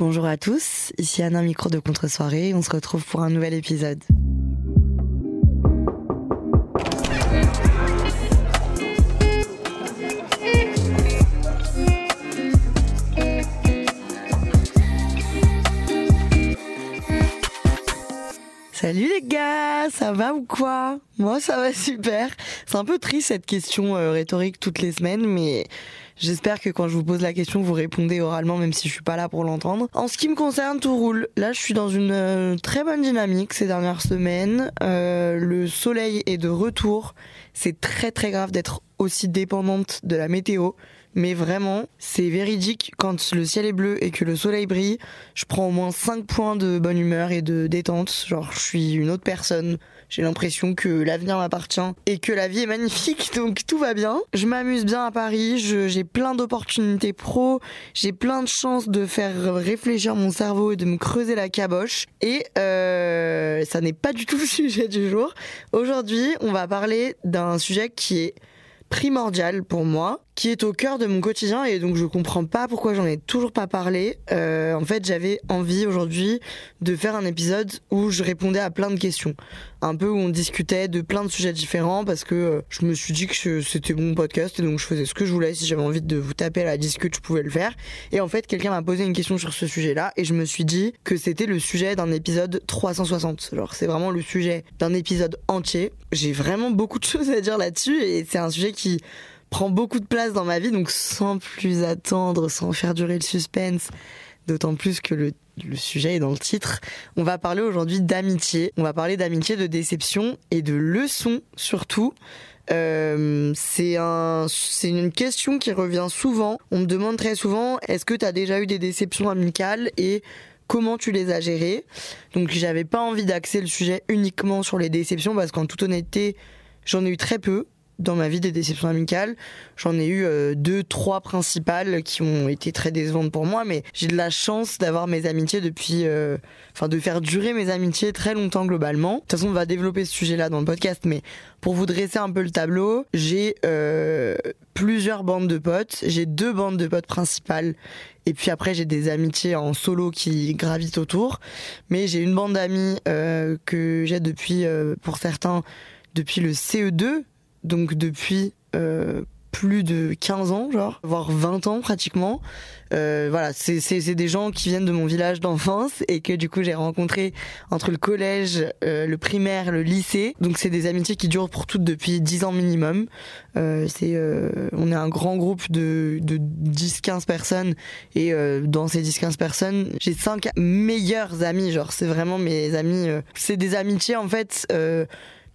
Bonjour à tous, ici Anna Micro de Contre-soirée. On se retrouve pour un nouvel épisode. Salut les gars, ça va ou quoi? Moi ça va super. C'est un peu triste cette question euh, rhétorique toutes les semaines, mais j'espère que quand je vous pose la question, vous répondez oralement, même si je suis pas là pour l'entendre. En ce qui me concerne, tout roule. Là, je suis dans une euh, très bonne dynamique ces dernières semaines. Euh, le soleil est de retour. C'est très très grave d'être aussi dépendante de la météo. Mais vraiment, c'est véridique. Quand le ciel est bleu et que le soleil brille, je prends au moins 5 points de bonne humeur et de détente. Genre, je suis une autre personne. J'ai l'impression que l'avenir m'appartient et que la vie est magnifique, donc tout va bien. Je m'amuse bien à Paris, j'ai plein d'opportunités pro, j'ai plein de chances de faire réfléchir mon cerveau et de me creuser la caboche. Et euh, ça n'est pas du tout le sujet du jour. Aujourd'hui, on va parler d'un sujet qui est primordial pour moi, qui est au cœur de mon quotidien et donc je comprends pas pourquoi j'en ai toujours pas parlé. Euh, en fait, j'avais envie aujourd'hui de faire un épisode où je répondais à plein de questions, un peu où on discutait de plein de sujets différents parce que euh, je me suis dit que c'était mon podcast et donc je faisais ce que je voulais. Si j'avais envie de vous taper à la discute, je pouvais le faire. Et en fait, quelqu'un m'a posé une question sur ce sujet-là et je me suis dit que c'était le sujet d'un épisode 360. Alors c'est vraiment le sujet d'un épisode entier. J'ai vraiment beaucoup de choses à dire là-dessus et c'est un sujet qui prend beaucoup de place dans ma vie, donc sans plus attendre, sans faire durer le suspense, d'autant plus que le, sujet est dans le titre, on va parler aujourd'hui d'amitié. On va parler d'amitié, de déception et de leçons surtout. Euh, c'est c'est une question qui revient souvent. On me demande très souvent, est-ce que tu as déjà eu des déceptions amicales et comment tu les as gérées? Donc j'avais pas envie d'axer le sujet uniquement sur les déceptions parce qu'en toute honnêteté, j'en ai eu très peu dans ma vie des déceptions amicales. J'en ai eu euh, deux, trois principales qui ont été très décevantes pour moi, mais j'ai de la chance d'avoir mes amitiés depuis, euh, enfin de faire durer mes amitiés très longtemps globalement. De toute façon, on va développer ce sujet-là dans le podcast, mais pour vous dresser un peu le tableau, j'ai euh, plusieurs bandes de potes. J'ai deux bandes de potes principales. Et puis après, j'ai des amitiés en solo qui gravitent autour. Mais j'ai une bande d'amis que j'ai depuis, pour certains, depuis le CE2, donc depuis euh, plus de 15 ans, genre, voire 20 ans pratiquement. Euh, voilà, c'est des gens qui viennent de mon village d'enfance et que du coup j'ai rencontré entre le collège, euh, le primaire, le lycée. Donc c'est des amitiés qui durent pour toutes depuis 10 ans minimum. Euh, euh, on est un grand groupe de, de 10-15 personnes et dans ces 10-15 personnes, j'ai 5 meilleurs amis. Genre c'est vraiment mes amis. c'est des amitiés en fait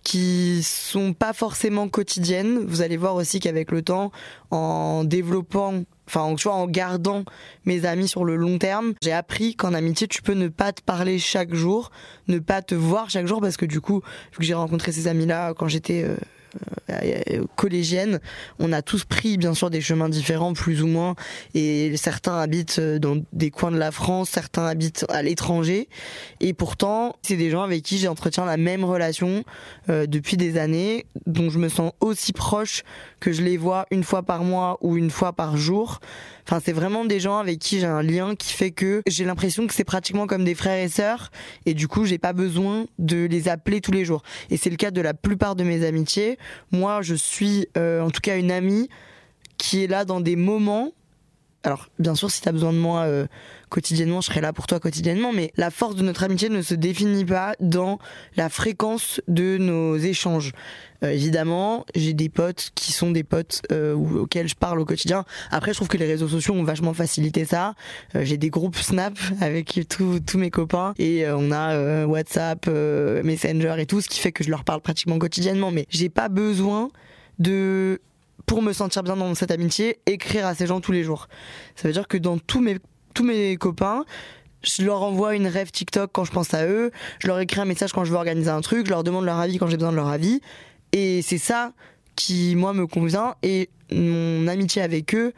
qui sont pas forcément quotidiennes. Vous allez voir aussi qu'avec le temps, en développant, enfin, tu vois, en gardant mes amis sur le long terme, j'ai appris qu'en amitié, tu peux ne pas te parler chaque jour, ne pas te voir chaque jour, parce que du coup, vu que j'ai rencontré ces amis-là quand j'étais euh, collégienne, on a tous pris bien sûr des chemins différents plus ou moins et certains habitent euh, dans des coins de la France, certains habitent à l'étranger et pourtant c'est des gens avec qui j'entretiens la même relation euh, depuis des années dont je me sens aussi proche que je les vois une fois par mois ou une fois par jour. Enfin, c'est vraiment des gens avec qui j'ai un lien qui fait que j'ai l'impression que c'est pratiquement comme des frères et sœurs et du coup, j'ai pas besoin de les appeler tous les jours. Et c'est le cas de la plupart de mes amitiés. Moi, je suis euh, en tout cas une amie qui est là dans des moments. Alors bien sûr si tu as besoin de moi euh, quotidiennement je serai là pour toi quotidiennement mais la force de notre amitié ne se définit pas dans la fréquence de nos échanges. Euh, évidemment j'ai des potes qui sont des potes euh, auxquels je parle au quotidien. Après je trouve que les réseaux sociaux ont vachement facilité ça. J'ai des groupes Snap avec tous mes copains et on a WhatsApp Messenger et tout ce qui fait que je leur parle pratiquement quotidiennement. Mais j'ai pas besoin de pour me sentir bien dans cette amitié, écrire à ces gens tous les jours. Ça veut dire que dans tous mes, tous mes copains, je leur envoie une rêve TikTok quand je pense à eux, je leur écris un message quand je veux organiser un truc, je leur demande leur avis quand j'ai besoin de leur avis. Et c'est ça qui, moi, me convient. Et mon amitié avec eux,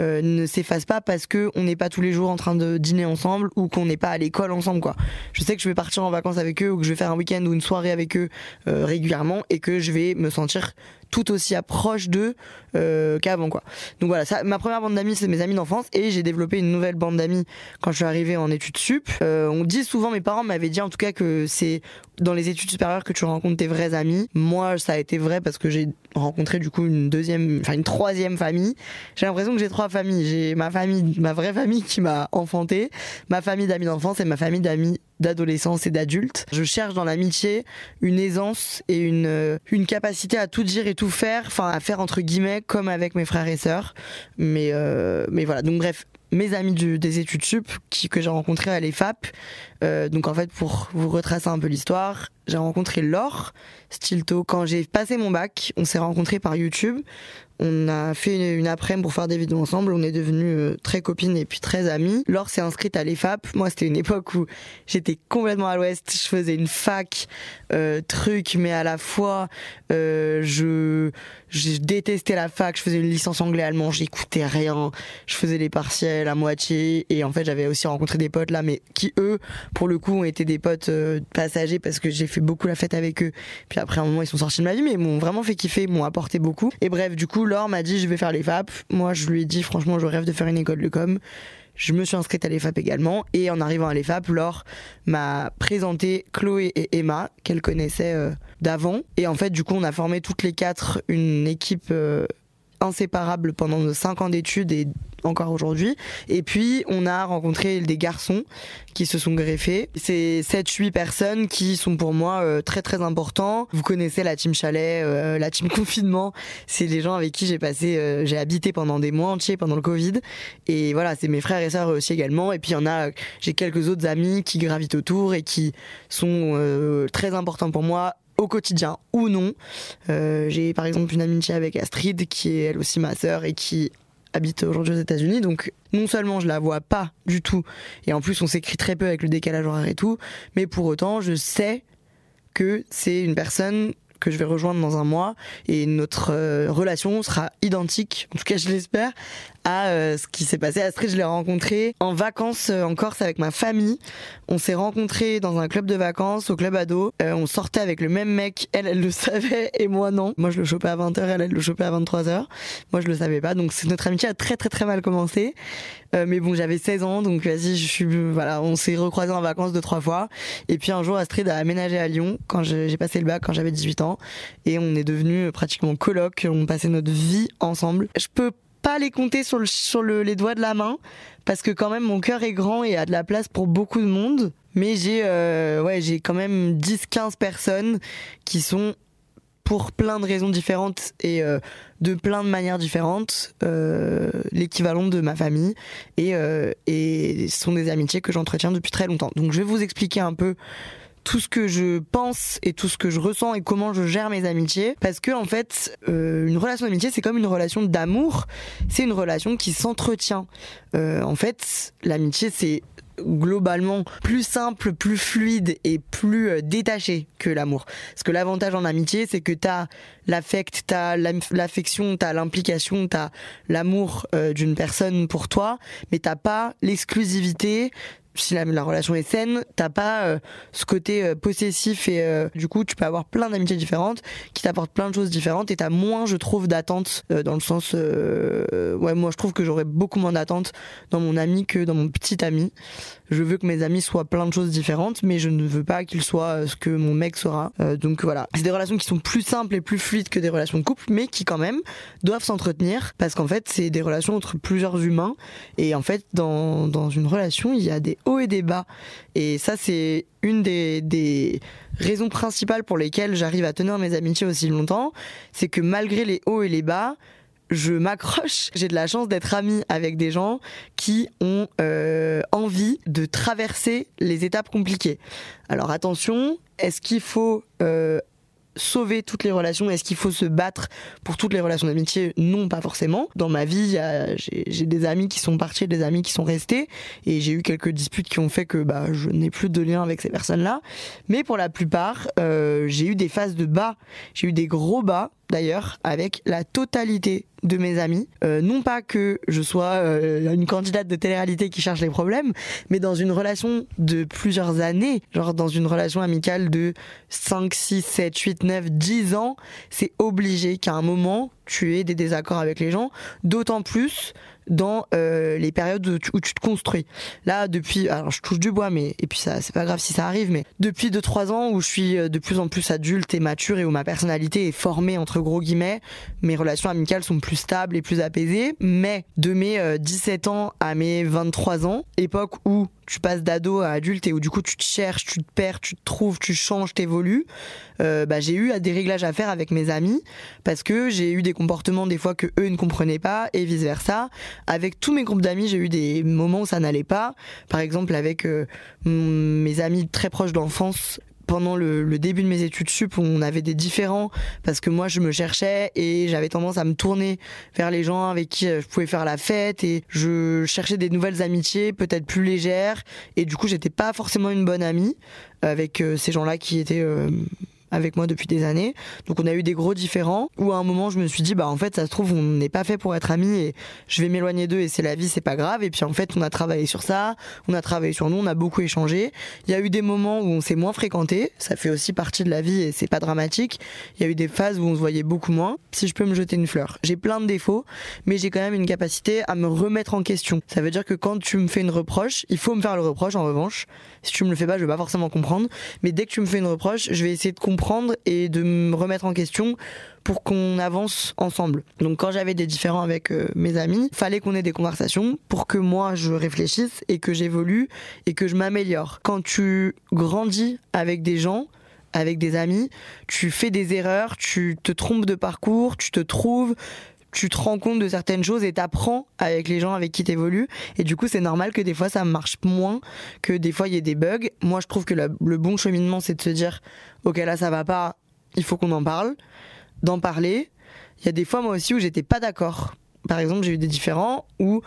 euh, ne s'efface pas parce que on n'est pas tous les jours en train de dîner ensemble ou qu'on n'est pas à l'école ensemble quoi. Je sais que je vais partir en vacances avec eux ou que je vais faire un week-end ou une soirée avec eux euh, régulièrement et que je vais me sentir tout aussi approche d'eux euh, qu'avant quoi. Donc voilà, ça, ma première bande d'amis c'est mes amis d'enfance et j'ai développé une nouvelle bande d'amis quand je suis arrivée en études sup. Euh, on dit souvent, mes parents m'avaient dit en tout cas que c'est dans les études supérieures que tu rencontres tes vrais amis. Moi ça a été vrai parce que j'ai rencontré du coup une deuxième, enfin une troisième famille. J'ai l'impression que j'ai trois familles. J'ai ma famille, ma vraie famille qui m'a enfanté, ma famille d'amis d'enfance et ma famille d'amis d'adolescence et d'adultes. Je cherche dans l'amitié une aisance et une, euh, une capacité à tout dire et tout faire, enfin à faire entre guillemets comme avec mes frères et sœurs. Mais, euh, mais voilà, donc bref, mes amis des études sup qui, que j'ai rencontrés à l'EFAP. Euh, donc en fait, pour vous retracer un peu l'histoire, j'ai rencontré Laure Stilto quand j'ai passé mon bac. On s'est rencontrés par YouTube. On a fait une, après-midi pour faire des vidéos ensemble. On est devenus euh, très copines et puis très amies. Laure s'est inscrite à l'EFAP. Moi, c'était une époque où j'étais complètement à l'ouest. Je faisais une fac, euh, truc, mais à la fois, euh, je, je détestais la fac. Je faisais une licence anglais-allemand. J'écoutais rien. Je faisais les partiels à moitié. Et en fait, j'avais aussi rencontré des potes là, mais qui eux, pour le coup, ont été des potes euh, passagers parce que j'ai fait beaucoup la fête avec eux. Puis après, un moment, ils sont sortis de ma vie, mais ils m'ont vraiment fait kiffer, m'ont apporté beaucoup. Et bref, du coup, Laure m'a dit, je vais faire les FAP. Moi, je lui ai dit, franchement, je rêve de faire une école de com. Je me suis inscrite à l'EFAP également. Et en arrivant à l'EFAP, Laure m'a présenté Chloé et Emma, qu'elle connaissait euh, d'avant. Et en fait, du coup, on a formé toutes les quatre une équipe euh, inséparable pendant nos cinq ans d'études et encore aujourd'hui. Et puis, on a rencontré des garçons qui se sont greffés. C'est 7-8 personnes qui sont pour moi euh, très très importants. Vous connaissez la team chalet, euh, la team confinement. C'est les gens avec qui j'ai passé, euh, j'ai habité pendant des mois entiers pendant le Covid. Et voilà, c'est mes frères et sœurs aussi également. Et puis, il y en a, j'ai quelques autres amis qui gravitent autour et qui sont très importants pour moi au quotidien ou non. Euh, j'ai par exemple une amitié avec Astrid qui est elle aussi ma sœur et qui habite aujourd'hui aux États-Unis. Donc non seulement je la vois pas du tout et en plus on s'écrit très peu avec le décalage horaire et tout, mais pour autant je sais que c'est une personne que je vais rejoindre dans un mois et notre euh, relation sera identique, en tout cas je l'espère, à euh, ce qui s'est passé. Astrid, je l'ai rencontré en vacances euh, en Corse avec ma famille. On s'est rencontrés dans un club de vacances, au club ado. on sortait avec le même mec. Elle, elle le savait et moi non. Moi, je le chopais à 20h, elle, elle le chopait à 23h. Moi, je le savais pas. Donc, notre amitié a très, très, très mal commencé. mais bon, j'avais 16 ans, donc vas-y, je suis, voilà, on s'est recroisés en vacances deux, trois fois. Et puis un jour, Astrid a aménagé à Lyon quand j'ai passé le bac, quand j'avais 18 ans. Et on est devenus pratiquement coloc. On passait notre vie ensemble. Je peux pas les compter sur, le, sur le, les doigts de la main parce que quand même mon cœur est grand et a de la place pour beaucoup de monde. Mais j'ai euh, ouais, j'ai quand même 10-15 personnes qui sont pour plein de raisons différentes et euh, de plein de manières différentes euh, l'équivalent de ma famille et, et ce sont des amitiés que j'entretiens depuis très longtemps. Donc je vais vous expliquer un peu tout ce que je pense et tout ce que je ressens et comment je gère mes amitiés. Parce que en fait euh, une relation d'amitié c'est comme une relation d'amour. C'est une relation qui s'entretient. Euh, en fait l'amitié c'est globalement plus simple, plus fluide et plus euh, détaché que l'amour. Parce que l'avantage en amitié, c'est que t'as l'affect, t'as l'affection, t'as l'implication, t'as l'amour d'une personne pour toi, mais t'as pas l'exclusivité, si la, relation est saine, t'as pas euh, ce côté euh, possessif et euh, du coup tu peux avoir plein d'amitiés différentes qui t'apportent plein de choses différentes et t'as moins, je trouve, d'attentes dans le sens, ouais, moi je trouve que j'aurais beaucoup moins d'attentes dans mon ami que dans mon petit ami. Je veux que mes amis soient plein de choses différentes, mais je ne veux pas qu'ils soient ce que mon mec sera. donc voilà, c'est des relations qui sont plus simples et plus fluides que des relations de couple, mais qui quand même doivent s'entretenir parce qu'en fait c'est des relations entre plusieurs humains et en fait dans dans une relation il y a des hauts et des bas. Et ça, c'est une des, des, raisons principales pour lesquelles j'arrive à tenir mes amitiés aussi longtemps. C'est que malgré les hauts et les bas, je m'accroche. J'ai de la chance d'être amie avec des gens qui ont euh, envie de traverser les étapes compliquées. Alors attention, est-ce qu'il faut euh, sauver toutes les relations? Est-ce qu'il faut se battre pour toutes les relations d'amitié? Non, pas forcément. Dans ma vie, j'ai des amis qui sont partis, des amis qui sont restés, et j'ai eu quelques disputes qui ont fait que bah, je n'ai plus de lien avec ces personnes-là. Mais pour la plupart, euh, j'ai eu des phases de bas, j'ai eu des gros bas d'ailleurs avec la totalité de mes amis. Euh, non pas que je sois euh, une candidate de télé-réalité qui cherche les problèmes, mais dans une relation de plusieurs années, genre dans une relation amicale de 5, 6, 7, 8, 9, 10 ans, c'est obligé qu'à un moment, tu aies des désaccords avec les gens, d'autant plus dans euh, les périodes où tu, te construis. Là, depuis, alors je touche du bois, mais et puis ça, c'est pas grave si ça arrive, mais depuis 2-3 ans où je suis de plus en plus adulte et mature et où ma personnalité est formée entre gros guillemets, mes relations amicales sont plus stables et plus apaisées. Mais de mes 17 ans à mes 23 ans, époque où tu passes d'ado à adulte et où du coup tu te cherches, tu te perds, tu te trouves, tu changes, t'évolues, euh, bah, j'ai eu des réglages à faire avec mes amis parce que j'ai eu des comportements des fois que eux ne comprenaient pas et vice versa. Avec tous mes groupes d'amis, j'ai eu des moments où ça n'allait pas. Par exemple avec euh, mes amis très proches d'enfance pendant le, début de mes études sup, on avait des différends parce que moi je me cherchais et j'avais tendance à me tourner vers les gens avec qui euh, je pouvais faire la fête et je cherchais des nouvelles amitiés peut-être plus légères. Et du coup j'étais pas forcément une bonne amie avec euh, ces gens-là qui étaient euh, avec moi depuis des années. Donc on a eu des gros différends où à un moment je me suis dit bah en fait ça se trouve on n'est pas fait pour être amis et je vais m'éloigner d'eux et c'est la vie, c'est pas grave. Et puis en fait on a travaillé sur ça, on a travaillé sur nous, on a beaucoup échangé. Il y a eu des moments où on s'est moins fréquenté, ça fait aussi partie de la vie et c'est pas dramatique. Il y a eu des phases où on se voyait beaucoup moins. Si je peux me jeter une fleur, j'ai plein de défauts, mais j'ai quand même une capacité à me remettre en question. Ça veut dire que quand tu me fais une reproche, il faut me faire le reproche en revanche. Si tu me le fais pas, je vais pas forcément comprendre, mais dès que tu me fais une reproche, je vais essayer de comprendre et de me remettre en question pour qu'on avance ensemble. Donc quand j'avais des différends avec euh, mes amis, fallait qu'on ait des conversations pour que moi je réfléchisse et que j'évolue et que je m'améliore. Quand tu grandis avec des gens, avec des amis, tu fais des erreurs, tu te trompes de parcours, tu te trouves, tu te rends compte de certaines choses et t'apprends avec les gens avec qui t'évolues. Et du coup, c'est normal que des fois ça marche moins, que des fois il y ait des bugs. Moi, je trouve que le, bon cheminement, c'est de se dire, ok, là ça va pas, il faut qu'on en parle, d'en parler. Il y a des fois moi aussi où j'étais pas d'accord. Par exemple, j'ai eu des différends où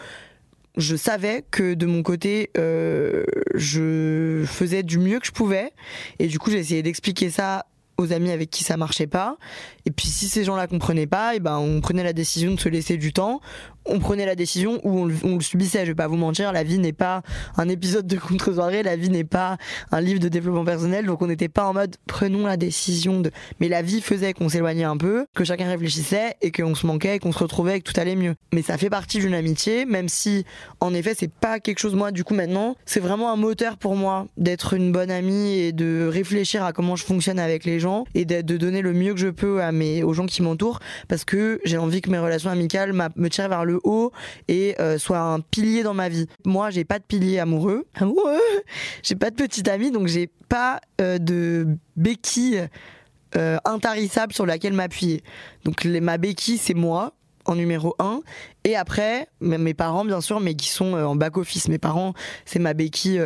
je savais que de mon côté, euh, je faisais du mieux que je pouvais. Et du coup, j'ai essayé d'expliquer ça aux amis avec qui ça marchait pas. Et puis si ces gens-là comprenaient pas, et ben on prenait la décision de se laisser du temps on prenait la décision ou on, le subissait. Je vais pas vous mentir, la vie n'est pas un épisode de contre-soirée, la vie n'est pas un livre de développement personnel, donc on n'était pas en mode prenons la décision de. Mais la vie faisait qu'on s'éloignait un peu, que chacun réfléchissait et qu'on se manquait qu'on se retrouvait et que tout allait mieux. Mais ça fait partie d'une amitié, même si en effet c'est pas quelque chose moi du coup maintenant, c'est vraiment un moteur pour moi d'être une bonne amie et de réfléchir à comment je fonctionne avec les gens et de, donner le mieux que je peux à mes aux gens qui m'entourent parce que j'ai envie que mes relations amicales me tirent vers le haut et euh, soit un pilier dans ma vie. Moi, j'ai pas de pilier amoureux. Amoureux? J'ai pas de petite amie, donc j'ai pas euh, de béquille euh, intarissable sur laquelle m'appuyer. Donc ma béquille, c'est moi en numéro 1 et après mes parents bien sûr mais qui sont en back office mes parents c'est ma béquille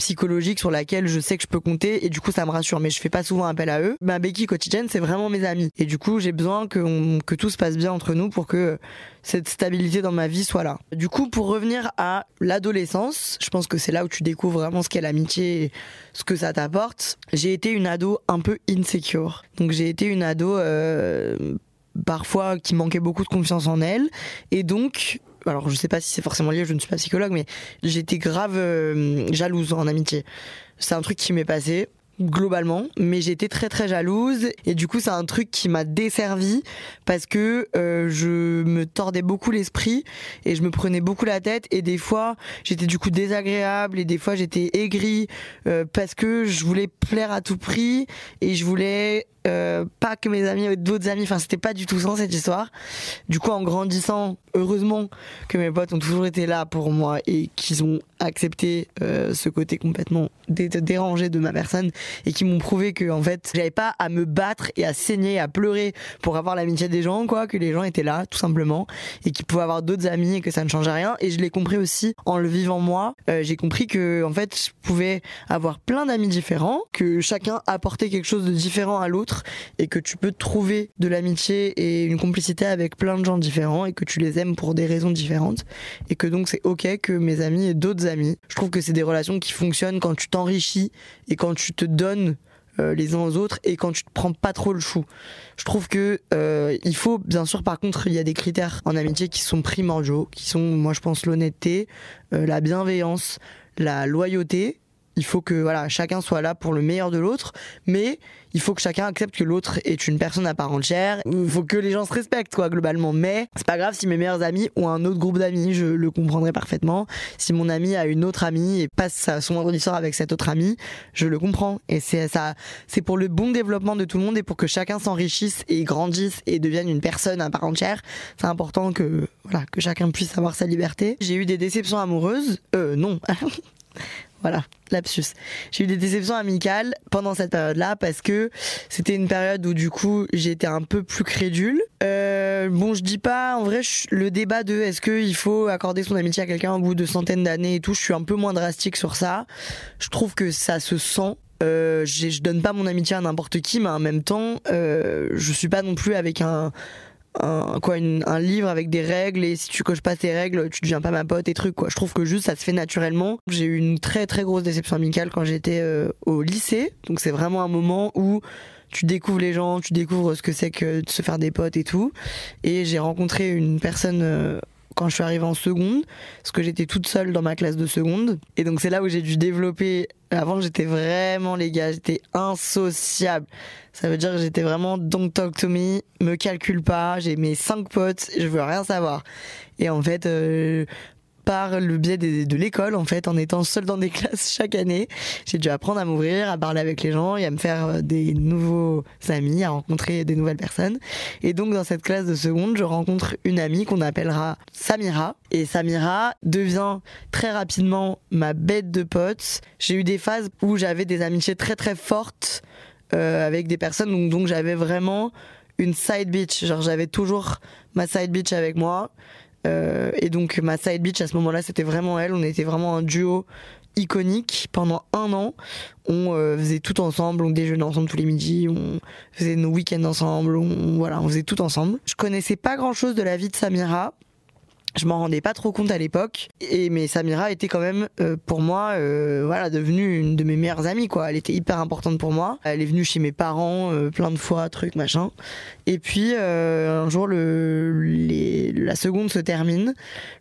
psychologique sur laquelle je sais que je peux compter et du coup ça me rassure mais je fais pas souvent appel à eux. Ma béquille quotidienne c'est vraiment mes amis et du coup j'ai besoin que, que tout se passe bien entre nous pour que cette stabilité dans ma vie soit là. Du coup pour revenir à l'adolescence, je pense que c'est là où tu découvres vraiment ce qu'est l'amitié et ce que ça t'apporte. J'ai été une ado un peu insecure. Donc j'ai été une ado euh, parfois qui manquait beaucoup de confiance en elle et donc alors je sais pas si c'est forcément lié, je ne suis pas psychologue, mais j'étais grave euh, jalouse en amitié. C'est un truc qui m'est passé globalement, mais j'étais très très jalouse et du coup c'est un truc qui m'a desservi parce que euh, je me tordais beaucoup l'esprit et je me prenais beaucoup la tête et des fois j'étais du coup désagréable et des fois j'étais aigrie euh, parce que je voulais plaire à tout prix et je voulais euh, pas que mes amis d'autres amis. Enfin c'était pas du tout ça cette histoire. Du coup en grandissant heureusement que mes potes ont toujours été là pour moi et qu'ils ont accepté euh, ce côté complètement dérangé de ma personne et qui m'ont prouvé que en fait j'avais pas à me battre et à saigner à pleurer pour avoir l'amitié des gens quoi que les gens étaient là tout simplement et qu'ils pouvaient avoir d'autres amis et que ça ne changeait rien. Et je l'ai compris aussi en le vivant moi. Euh, j'ai compris que en fait je pouvais avoir plein d'amis différents que chacun apportait quelque chose de différent à l'autre et que tu peux trouver de l'amitié et une complicité avec plein de gens différents et que tu les aimes pour des raisons différentes et que donc c'est ok que mes amis aient d'autres amis. Je trouve que c'est des relations qui fonctionnent quand tu t'enrichis et quand tu te donnes euh, les uns aux autres et quand tu te prends pas trop le chou. Je trouve que euh, il faut bien sûr par contre il y a des critères en amitié qui sont primordiaux, qui sont moi je pense l'honnêteté, euh, la bienveillance, la loyauté il faut que voilà chacun soit là pour le meilleur de l'autre, mais il faut que chacun accepte que l'autre est une personne à part entière. Il faut que les gens se respectent quoi globalement. Mais c'est pas grave si mes meilleurs amis ont un autre groupe d'amis, je le comprendrai parfaitement. Si mon ami a une autre amie et passe son vendredi soir avec cette autre amie, je le comprends. Et c'est ça, c'est pour le bon développement de tout le monde et pour que chacun s'enrichisse et grandisse et devienne une personne à part entière. C'est important que voilà que chacun puisse avoir sa liberté. J'ai eu des déceptions amoureuses. Euh non. Voilà, lapsus. J'ai eu des déceptions amicales pendant cette période-là parce que c'était une période où du coup j'étais un peu plus crédule. Euh, bon, je dis pas en vrai le débat de est-ce qu'il faut accorder son amitié à quelqu'un au bout de centaines d'années et tout. Je suis un peu moins drastique sur ça. Je trouve que ça se sent. Euh, je donne pas mon amitié à n'importe qui, mais en même temps, euh, je suis pas non plus avec un un, quoi, un livre avec des règles et si tu coches pas tes règles, tu deviens pas ma pote et trucs quoi. Je trouve que juste ça se fait naturellement. J'ai eu une très très grosse déception amicale quand j'étais euh, au lycée, donc c'est vraiment un moment où tu découvres les gens, tu découvres ce que c'est que de se faire des potes et tout. Et j'ai rencontré une personne euh, quand je suis arrivée en seconde, parce que j'étais toute seule dans ma classe de seconde. Et donc c'est là où j'ai dû développer. Avant j'étais vraiment les gars, j'étais insociable. Ça veut dire que j'étais vraiment don't talk to me, me calcule pas, j'ai mes cinq potes, je veux rien savoir. Et en fait, euh, par le biais de, l'école en fait en étant seule dans des classes chaque année. J'ai dû apprendre à m'ouvrir à parler avec les gens et à me faire euh, des nouveaux amis à rencontrer des nouvelles personnes. Et donc dans cette classe de seconde je rencontre une amie qu'on appellera Samira. Et Samira devient très rapidement ma bête de potes. J'ai eu des phases où j'avais des amitiés très très fortes euh, avec des personnes donc, donc j'avais vraiment une side bitch. Genre j'avais toujours ma side bitch avec moi euh, et donc ma side bitch à ce moment-là, c'était vraiment elle. On était vraiment un duo iconique pendant un an. On euh, faisait tout ensemble, on déjeunait ensemble tous les midis, on faisait nos week-ends ensemble, on, voilà, on faisait tout ensemble. Je connaissais pas grand-chose de la vie de Samira je m'en rendais pas trop compte à l'époque. Et mais Samira était quand même euh, pour moi euh, voilà devenue une de mes meilleures amies quoi. Elle était hyper importante pour moi. Elle est venue chez mes parents euh, plein de fois truc machin. Et puis un jour le la seconde se termine.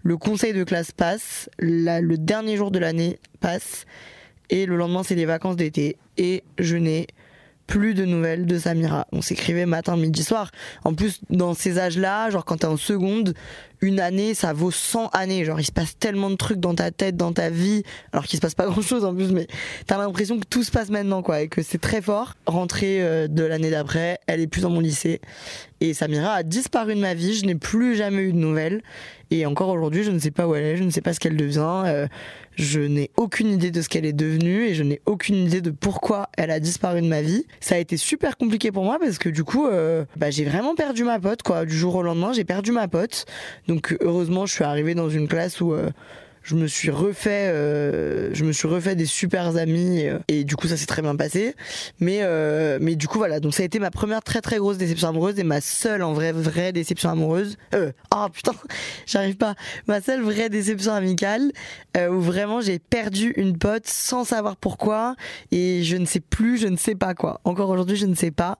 Le conseil de classe passe. Le dernier jour de l'année passe. Et le lendemain c'est les vacances d'été. Et je n'ai plus de nouvelles de Samira. On s'écrivait matin, midi, soir. En plus, dans ces âges-là, genre quand t'es en seconde, une année, ça vaut 100 années. Genre, il se passe tellement de trucs dans ta tête, dans ta vie, alors qu'il se passe pas grand-chose en plus, mais t'as l'impression que tout se passe maintenant, quoi, et que c'est très fort. Rentrée euh, de l'année d'après, elle est plus dans mon lycée. Et Samira a disparu de ma vie, je n'ai plus jamais eu de nouvelles. Et encore aujourd'hui, je ne sais pas où elle est, je ne sais pas ce qu'elle devient. Euh, je n'ai aucune idée de ce qu'elle est devenue et je n'ai aucune idée de pourquoi elle a disparu de ma vie. Ça a été super compliqué pour moi parce que du coup, euh, bah, j'ai vraiment perdu ma pote, quoi. Du jour au lendemain, j'ai perdu ma pote. Donc heureusement, je suis arrivée dans une classe où euh, je me suis refait euh, je me suis refait des super amis euh, et, du coup ça s'est très bien passé. Mais mais du coup voilà. Donc ça a été ma première très très grosse déception amoureuse et ma seule en vrai vraie déception amoureuse. Euh oh putain j'arrive pas. Ma seule vraie déception amicale où vraiment j'ai perdu une pote sans savoir pourquoi et je ne sais plus je ne sais pas quoi. Encore aujourd'hui je ne sais pas.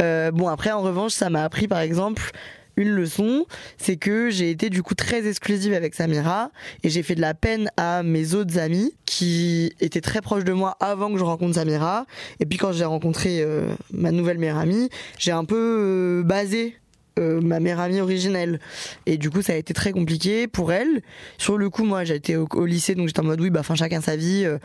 Bon après en revanche ça m'a appris par exemple une leçon, c'est que j'ai été du coup très exclusive avec Samira et j'ai fait de la peine à mes autres amis qui étaient très proches de moi avant que je rencontre Samira. Et puis quand j'ai rencontré euh, ma nouvelle meilleure amie, j'ai un peu euh, basé euh, ma meilleure amie originelle. Et du coup, ça a été très compliqué pour elle. Sur le coup, moi, j'étais au, au lycée, donc j'étais en mode oui, bah, chacun sa vie. Euh,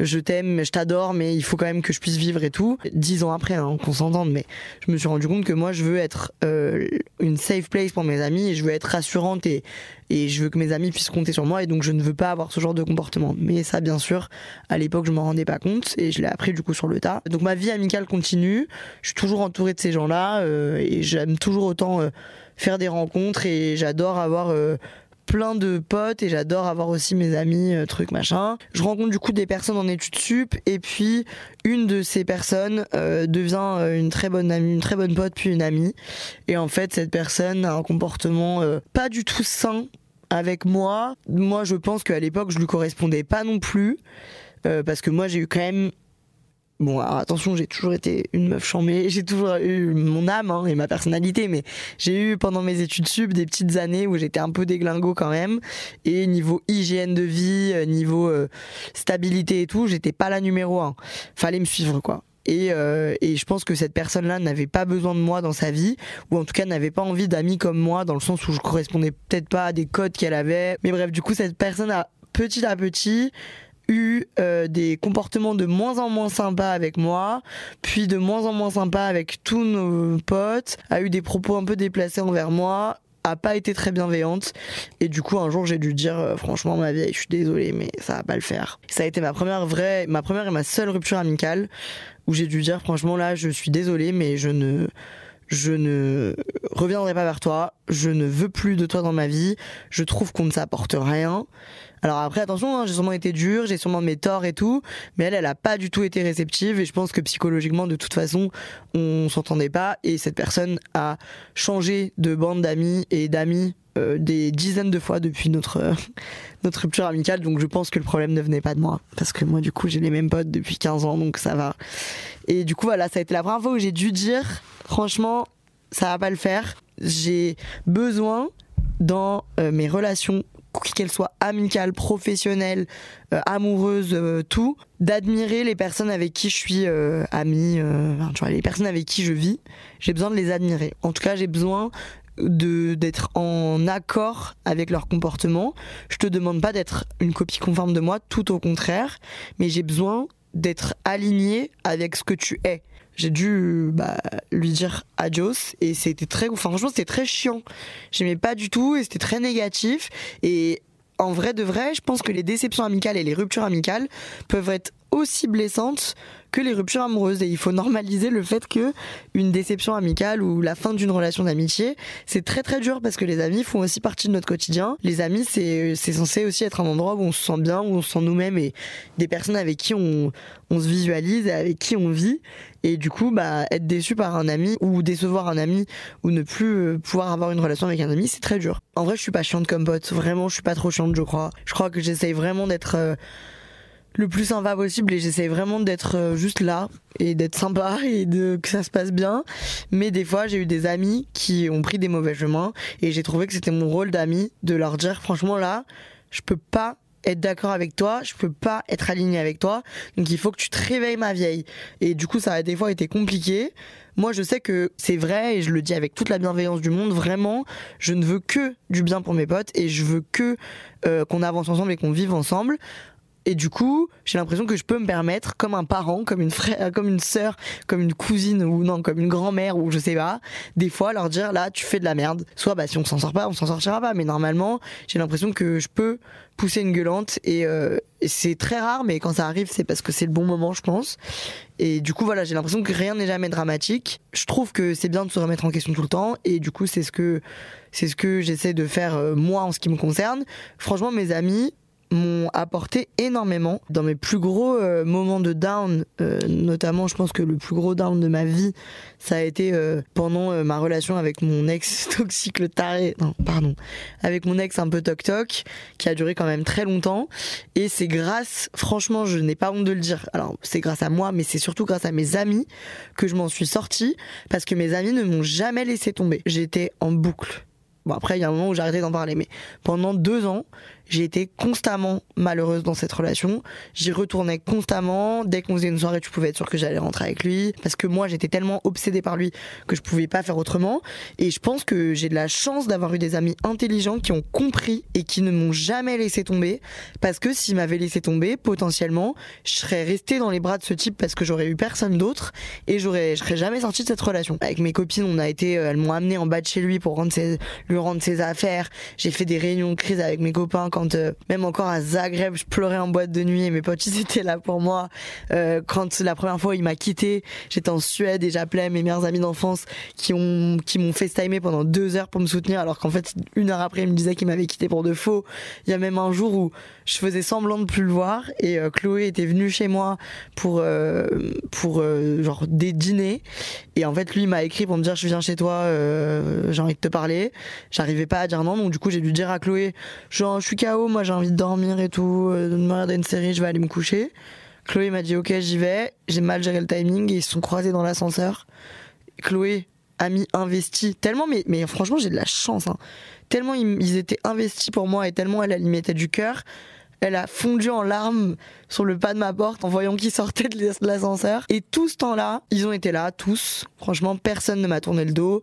je t'aime, je t'adore, mais il faut quand même que je puisse vivre et tout. Dix ans après, hein, qu'on s'entende, mais je me suis rendu compte que moi, je veux être euh, une safe place pour mes amis et je veux être rassurante et, et je veux que mes amis puissent compter sur moi et donc je ne veux pas avoir ce genre de comportement. Mais ça, bien sûr, à l'époque, je m'en rendais pas compte et je l'ai appris du coup sur le tas. Donc ma vie amicale continue. Je suis toujours entourée de ces gens-là et j'aime toujours autant faire des rencontres et j'adore avoir plein de potes et j'adore avoir aussi mes amis, euh, trucs machin. Je rencontre du coup des personnes en études sup et puis une de ces personnes euh, devient euh, une très bonne amie, une très bonne pote puis une amie. Et en fait, cette personne a un comportement pas du tout sain avec moi. Moi, je pense qu'à l'époque, je lui correspondais pas non plus. parce que moi j'ai eu quand même Bon, alors attention, j'ai toujours été une meuf chambée, j'ai toujours eu mon âme hein, et ma personnalité, mais j'ai eu pendant mes études sub des petites années où j'étais un peu déglingo quand même. Et niveau hygiène de vie, euh, niveau euh, stabilité et tout, j'étais pas la numéro un. Fallait me suivre, quoi. Et, euh, et, je pense que cette personne-là n'avait pas besoin de moi dans sa vie, ou en tout cas n'avait pas envie d'amis comme moi, dans le sens où je correspondais peut-être pas à des codes qu'elle avait. Mais bref, du coup, cette personne a petit à petit eu euh, des comportements de moins en moins sympas avec moi, puis de moins en moins sympas avec tous nos potes, a eu des propos un peu déplacés envers moi, a pas été très bienveillante. Et du coup un jour j'ai dû dire euh, franchement ma vieille je suis désolée mais ça va pas le faire. Ça a été ma première vraie ma première et ma seule rupture amicale où j'ai dû dire franchement là je suis désolée mais je ne je ne reviendrai pas vers toi, je ne veux plus de toi dans ma vie, je trouve qu'on ne s'apporte rien, alors après, attention, hein, j'ai sûrement été dur, j'ai sûrement mes torts et tout, mais elle, elle a pas du tout été réceptive et je pense que psychologiquement, de toute façon, on s'entendait pas et cette personne a changé de bande d'amis et d'amis euh, des dizaines de fois depuis notre notre rupture amicale. Donc je pense que le problème ne venait pas de moi. Parce que moi du coup j'ai les mêmes potes depuis 15 ans donc ça va. Et du coup voilà ça a été la première fois où j'ai dû dire franchement ça va pas le faire. J'ai besoin dans euh, mes relations qu'elle soit amicale, professionnelle, euh, amoureuse, euh, tout, d'admirer les personnes avec qui je suis euh, amie, les personnes avec qui je vis, j'ai besoin de les admirer. En tout cas, j'ai besoin de d'être en accord avec leur comportement. Je te demande pas d'être une copie conforme de moi, tout au contraire, mais j'ai besoin d'être aligné avec ce que tu es. J'ai dû bah, lui dire adios et c'était très enfin, franchement c'était très chiant. J'aimais pas du tout et c'était très négatif. Et en vrai de vrai je pense que les déceptions amicales et les ruptures amicales peuvent être aussi blessantes que les ruptures amoureuses et il faut normaliser le fait que une déception amicale ou la fin d'une relation d'amitié, c'est très très dur parce que les amis font aussi partie de notre quotidien. Les amis, c'est c'est censé aussi être un endroit où on se sent bien, où on se sent nous-mêmes et des personnes avec qui on on se visualise avec qui on vit. Et du coup, bah, être déçu par un ami ou décevoir un ami ou ne plus euh, pouvoir avoir une relation avec un ami, c'est très dur. En vrai, je suis pas chiante comme pote. Vraiment, je suis pas trop chiante, je crois. Je crois que j'essaye vraiment d'être euh, le plus sympa possible et j'essaie vraiment d'être euh, juste là et d'être sympa et de que ça se passe bien mais des fois j'ai eu des amis qui ont pris des mauvais chemins et j'ai trouvé que c'était mon rôle d'ami de leur dire franchement là je peux pas être d'accord avec toi, je peux pas être aligné avec toi, donc il faut que tu te réveilles ma vieille. Et du coup, ça a des fois été compliqué. Moi, je sais que c'est vrai et je le dis avec toute la bienveillance du monde. Vraiment, je ne veux que du bien pour mes potes et je veux que euh, qu'on avance ensemble et qu'on vive ensemble. Et du coup, j'ai l'impression que je peux me permettre, comme un parent, comme une frère, comme une sœur, comme une cousine ou non, comme une grand-mère ou je sais pas, des fois leur dire là, tu fais de la merde. Soit bah si on s'en sort pas, on s'en sortira pas. Mais normalement, j'ai l'impression que je peux pousser une gueulante et, euh, et c'est très rare, mais quand ça arrive, c'est parce que c'est le bon moment, je pense. Et du coup, voilà, j'ai l'impression que rien n'est jamais dramatique. Je trouve que c'est bien de se remettre en question tout le temps et du coup, c'est ce que c'est ce que j'essaie de faire euh, moi en ce qui me concerne. Franchement, mes amis, m'ont apporté énormément dans mes plus gros euh, moments de down euh, notamment je pense que le plus gros down de ma vie ça a été euh, pendant ma relation avec mon ex toxique le taré non pardon avec mon ex un peu toc toc qui a duré quand même très longtemps. Et c'est grâce franchement je n'ai pas honte de le dire. Alors c'est grâce à moi mais c'est surtout grâce à mes amis que je m'en suis sortie parce que mes amis ne m'ont jamais laissé tomber. J'étais en boucle. Bon après il y a un moment où j'ai arrêté d'en parler mais pendant deux ans j'ai été constamment malheureuse dans cette relation. J'y retournais constamment. Dès qu'on faisait une soirée, tu pouvais être sûr que j'allais rentrer avec lui. Parce que moi, j'étais tellement obsédée par lui que je pouvais pas faire autrement. Et je pense que j'ai de la chance d'avoir eu des amis intelligents qui ont compris et qui ne m'ont jamais laissé tomber. Parce que s'ils m'avaient laissé tomber, potentiellement, je serais restée dans les bras de ce type parce que j'aurais eu personne d'autre et j'aurais, je serais jamais sortie de cette relation. Avec mes copines, on a été, euh, elles m'ont amené en bas de chez lui pour lui rendre ses affaires. J'ai fait des réunions de crise avec mes copains quand euh, même encore à Zagreb, je pleurais en boîte de nuit et mes potes ils étaient là pour moi. Euh, quand la première fois il m'a quitté, j'étais en Suède et j'appelais mes meilleurs amis d'enfance qui ont qui m'ont FaceTimé pendant deux heures pour me soutenir alors qu'en fait une heure après ils me disaient qu'ils m'avaient quitté pour de faux. Il y a même un jour où je faisais semblant de plus le voir et euh, Chloé était venue chez moi pour euh, pour genre des dîners et en fait lui il m'a écrit pour me dire je viens chez toi j'ai envie de te parler j'arrivais pas à dire non donc du coup j'ai dû dire à Chloé genre je suis Moi j'ai envie de dormir et tout de me regarder une série je vais aller me coucher Chloé m'a dit ok j'y vais j'ai mal géré le timing et ils se sont croisés dans l'ascenseur Chloé a mis investi tellement mais mais franchement j'ai de la chance hein. tellement ils, ils étaient investis pour moi et tellement elle, elle y mettait du cœur elle a fondu en larmes sur le pas de ma porte en voyant qu'il sortait de l'ascenseur. Et tout ce temps-là, ils ont été là, tous. Franchement, personne ne m'a tourné le dos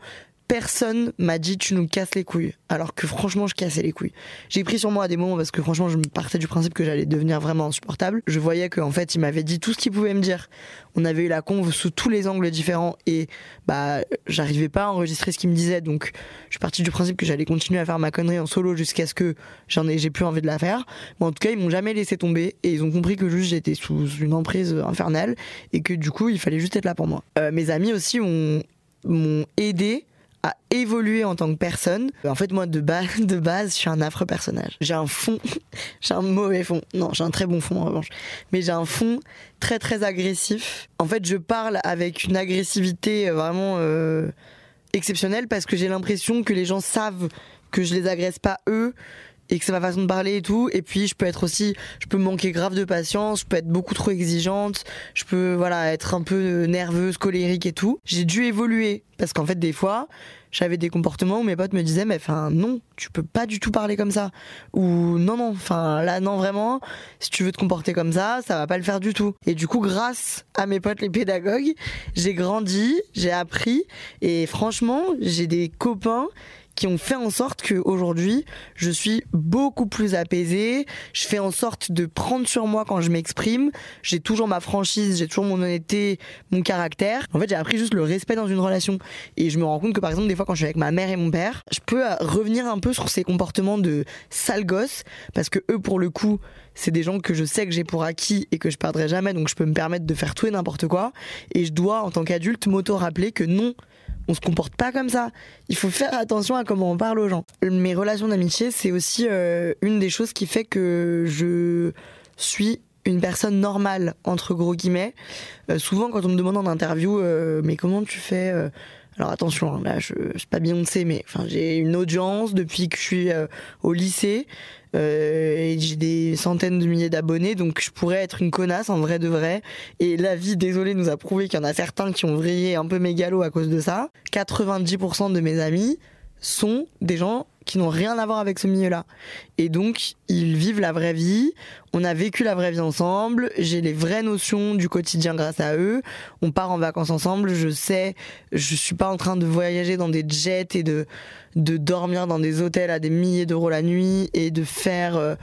personne m'a dit tu nous casses les couilles. Alors que franchement, je cassais les couilles. J'ai pris sur moi à des moments parce que franchement, je me partais du principe que j'allais devenir vraiment insupportable. Je voyais qu'en fait, il m'avait dit tout ce qu'il pouvait me dire. On avait eu la conve sous tous les angles différents et bah, j'arrivais pas à enregistrer ce qu'il me disait. Donc, je suis parti du principe que j'allais continuer à faire ma connerie en solo jusqu'à ce que j'en ai, j'ai plus envie de la faire. Mais en tout cas, ils m'ont jamais laissé tomber et ils ont compris que juste j'étais sous une emprise infernale et que du coup, il fallait juste être là pour moi. Euh, mes amis aussi ont m'ont aidé à évoluer en tant que personne. En fait, moi, de base, de base, je suis un affreux personnage. J'ai un fond, j'ai un mauvais fond. Non, j'ai un très bon fond en revanche. Mais j'ai un fond très très agressif. En fait, je parle avec une agressivité vraiment euh, exceptionnelle parce que j'ai l'impression que les gens savent que je les agresse pas eux et que c'est ma façon de parler et tout. Et puis je peux être aussi, je peux manquer grave de patience, je peux être beaucoup trop exigeante, je peux voilà être un peu nerveuse, colérique et tout. J'ai dû évoluer parce qu'en fait des fois j'avais des comportements où mes potes me disaient mais enfin non tu peux pas du tout parler comme ça ou non non enfin là non vraiment si tu veux te comporter comme ça ça va pas le faire du tout et du coup grâce à mes potes les pédagogues j'ai grandi j'ai appris et franchement j'ai des copains qui ont fait en sorte qu'aujourd'hui, je suis beaucoup plus apaisée. Je fais en sorte de prendre sur moi quand je m'exprime. J'ai toujours ma franchise, j'ai toujours mon honnêteté, mon caractère. En fait, j'ai appris juste le respect dans une relation. Et je me rends compte que par exemple, des fois, quand je suis avec ma mère et mon père, je peux euh, revenir un peu sur ces comportements de sale gosse. Parce que eux, pour le coup, c'est des gens que je sais que j'ai pour acquis et que je perdrai jamais. Donc je peux me permettre de faire tout et n'importe quoi. Et je dois, en tant qu'adulte, m'auto-rappeler que non, on se comporte pas comme ça. Il faut faire attention à comment on parle aux gens. Mes relations d'amitié, c'est aussi euh, une des choses qui fait que je suis une personne normale entre gros guillemets. Euh, souvent, quand on me demande en interview, euh, mais comment tu fais alors attention, hein, là je, je suis pas Beyoncé, mais j'ai une audience depuis que je suis au lycée. Euh, et j'ai des centaines de milliers d'abonnés, donc je pourrais être une connasse en vrai de vrai. Et la vie, désolé, nous a prouvé qu'il y en a certains qui ont vrillé un peu mégalo à cause de ça. 90% de mes amis sont des gens qui n'ont rien à voir avec ce milieu-là. Et donc, ils vivent la vraie vie. On a vécu la vraie vie ensemble. J'ai les vraies notions du quotidien grâce à eux. On part en vacances ensemble. Je sais, je suis pas en train de voyager dans des jets et de, de dormir dans des hôtels à des milliers d'euros la nuit et de faire euh,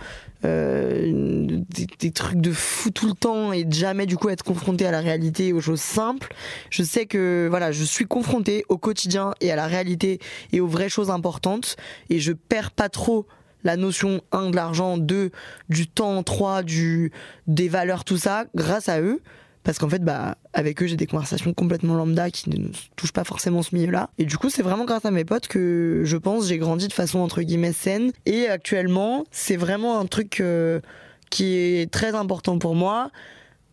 euh, des, trucs de fou tout le temps et de jamais du coup être confronté à la réalité aux choses simples. Je sais que voilà, je suis confronté au quotidien et à la réalité et aux vraies choses importantes et je perds pas trop la notion 1 de l'argent, 2 du temps, 3 du des valeurs tout ça grâce à eux parce qu'en fait bah avec eux j'ai des conversations complètement lambda qui ne touchent pas forcément ce milieu-là. Et du coup c'est vraiment grâce à mes potes que je pense j'ai grandi de façon entre guillemets saine. Et actuellement c'est vraiment un truc euh, qui est très important pour moi.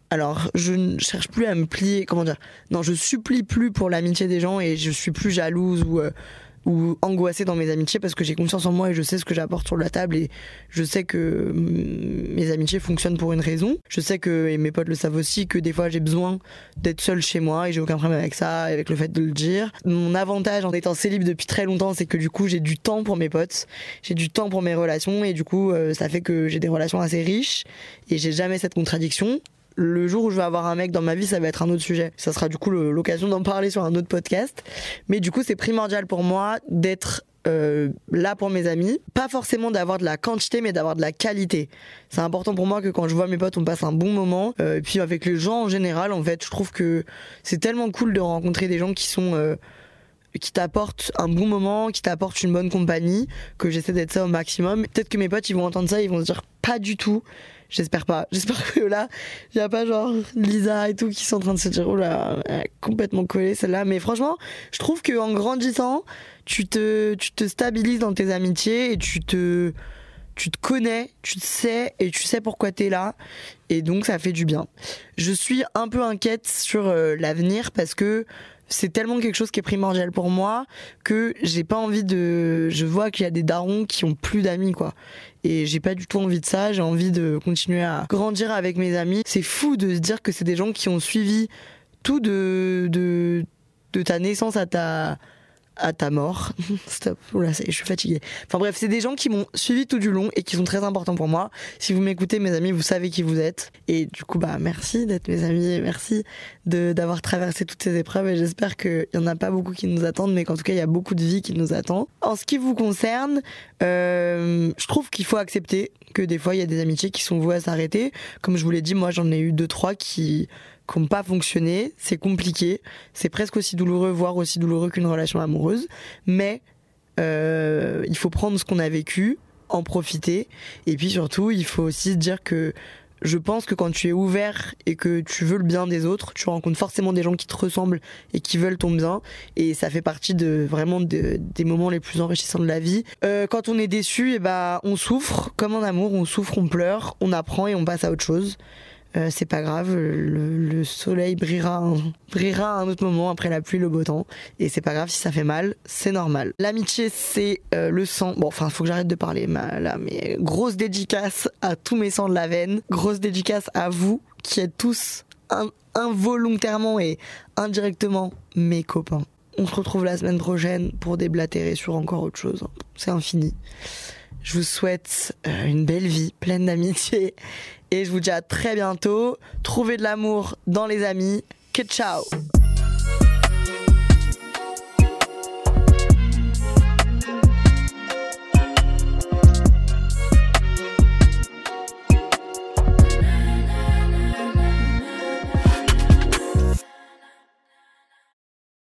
Alors, je ne cherche plus à me plier, comment dire Non, je supplie plus pour l'amitié des gens et je suis plus jalouse ou euh, ou angoissée dans mes amitiés parce que j'ai confiance en moi et je sais ce que j'apporte sur la table et je sais que mes amitiés fonctionnent pour une raison. Je sais que, et mes potes le savent aussi, que des fois j'ai besoin d'être seule chez moi et j'ai aucun problème avec ça, avec le fait de le dire. Mon avantage en étant célib depuis très longtemps, c'est que du coup j'ai du temps pour mes potes, j'ai du temps pour mes relations et du coup euh, ça fait que j'ai des relations assez riches et j'ai jamais cette contradiction le jour où je vais avoir un mec dans ma vie, ça va être un autre sujet. Ça sera du coup l'occasion d'en parler sur un autre podcast. Mais du coup, c'est primordial pour moi d'être euh, là pour mes amis. Pas forcément d'avoir de la quantité, mais d'avoir de la qualité. C'est important pour moi que quand je vois mes potes, on passe un bon moment. Euh, et puis avec les gens en général, en fait, je trouve que c'est tellement cool de rencontrer des gens qui sont euh, qui t'apportent un bon moment, qui t'apportent une bonne compagnie, que j'essaie d'être ça au maximum. Peut-être que mes potes ils vont entendre ça, ils vont se dire pas du tout. J'espère pas. J'espère que là, il y a pas genre Lisa et tout qui sont en train de se dire oh là, complètement collée celle-là. Mais franchement, je trouve que en grandissant, tu te, tu te stabilises dans tes amitiés et tu te, tu te connais, tu te sais et tu sais pourquoi t'es là. Et donc ça fait du bien. Je suis un peu inquiète sur euh, l'avenir parce que c'est tellement quelque chose qui est primordial pour moi que j'ai pas envie de. Je vois qu'il y a des darons qui ont plus d'amis, quoi. Et j'ai pas du tout envie de ça. J'ai envie de continuer à grandir avec mes amis. C'est fou de se dire que c'est des gens qui ont suivi tout de, de, de ta naissance à ta, à ta mort. Stop, oula, je suis fatiguée. Enfin bref, c'est des gens qui m'ont suivi tout du long et qui sont très importants pour moi. Si vous m'écoutez, mes amis, vous savez qui vous êtes. Et du coup, bah merci d'être mes amis, merci de d'avoir traversé toutes ces épreuves. Et j'espère qu'il y en a pas beaucoup qui nous attendent, mais qu'en tout cas, il y a beaucoup de vie qui nous attend. En ce qui vous concerne, euh, je trouve qu'il faut accepter que des fois, il y a des amitiés qui sont vouées à s'arrêter. Comme je vous l'ai dit, moi, j'en ai eu deux, trois qui qui n'ont pas fonctionné. C'est compliqué. C'est presque aussi douloureux, voire aussi douloureux qu'une relation amoureuse. Mais euh, il faut prendre ce qu'on a vécu, en profiter. Et puis surtout, il faut aussi dire que je pense que quand tu es ouvert et que tu veux le bien des autres, tu rencontres forcément des gens qui te ressemblent et qui veulent ton bien. Et ça fait partie de vraiment des moments les plus enrichissants de la vie. Euh, quand on est déçu, et eh ben, on souffre comme en amour, on souffre, on pleure, on apprend et on passe à autre chose. Euh, c'est pas grave, le, soleil brillera, brillera à un autre moment après la pluie, le beau temps. Et c'est pas grave si ça fait mal, c'est normal. L'amitié, c'est euh, le sang. Bon, enfin, faut que j'arrête de parler là, mais grosse dédicace à tous mes sangs de la veine. Grosse dédicace à vous qui êtes tous involontairement et indirectement mes copains. On se retrouve la semaine prochaine pour déblatérer sur encore autre chose. C'est infini. Je vous souhaite euh, une belle vie pleine d'amitié et je vous dis à très bientôt. Trouvez de l'amour dans les amis. Que ciao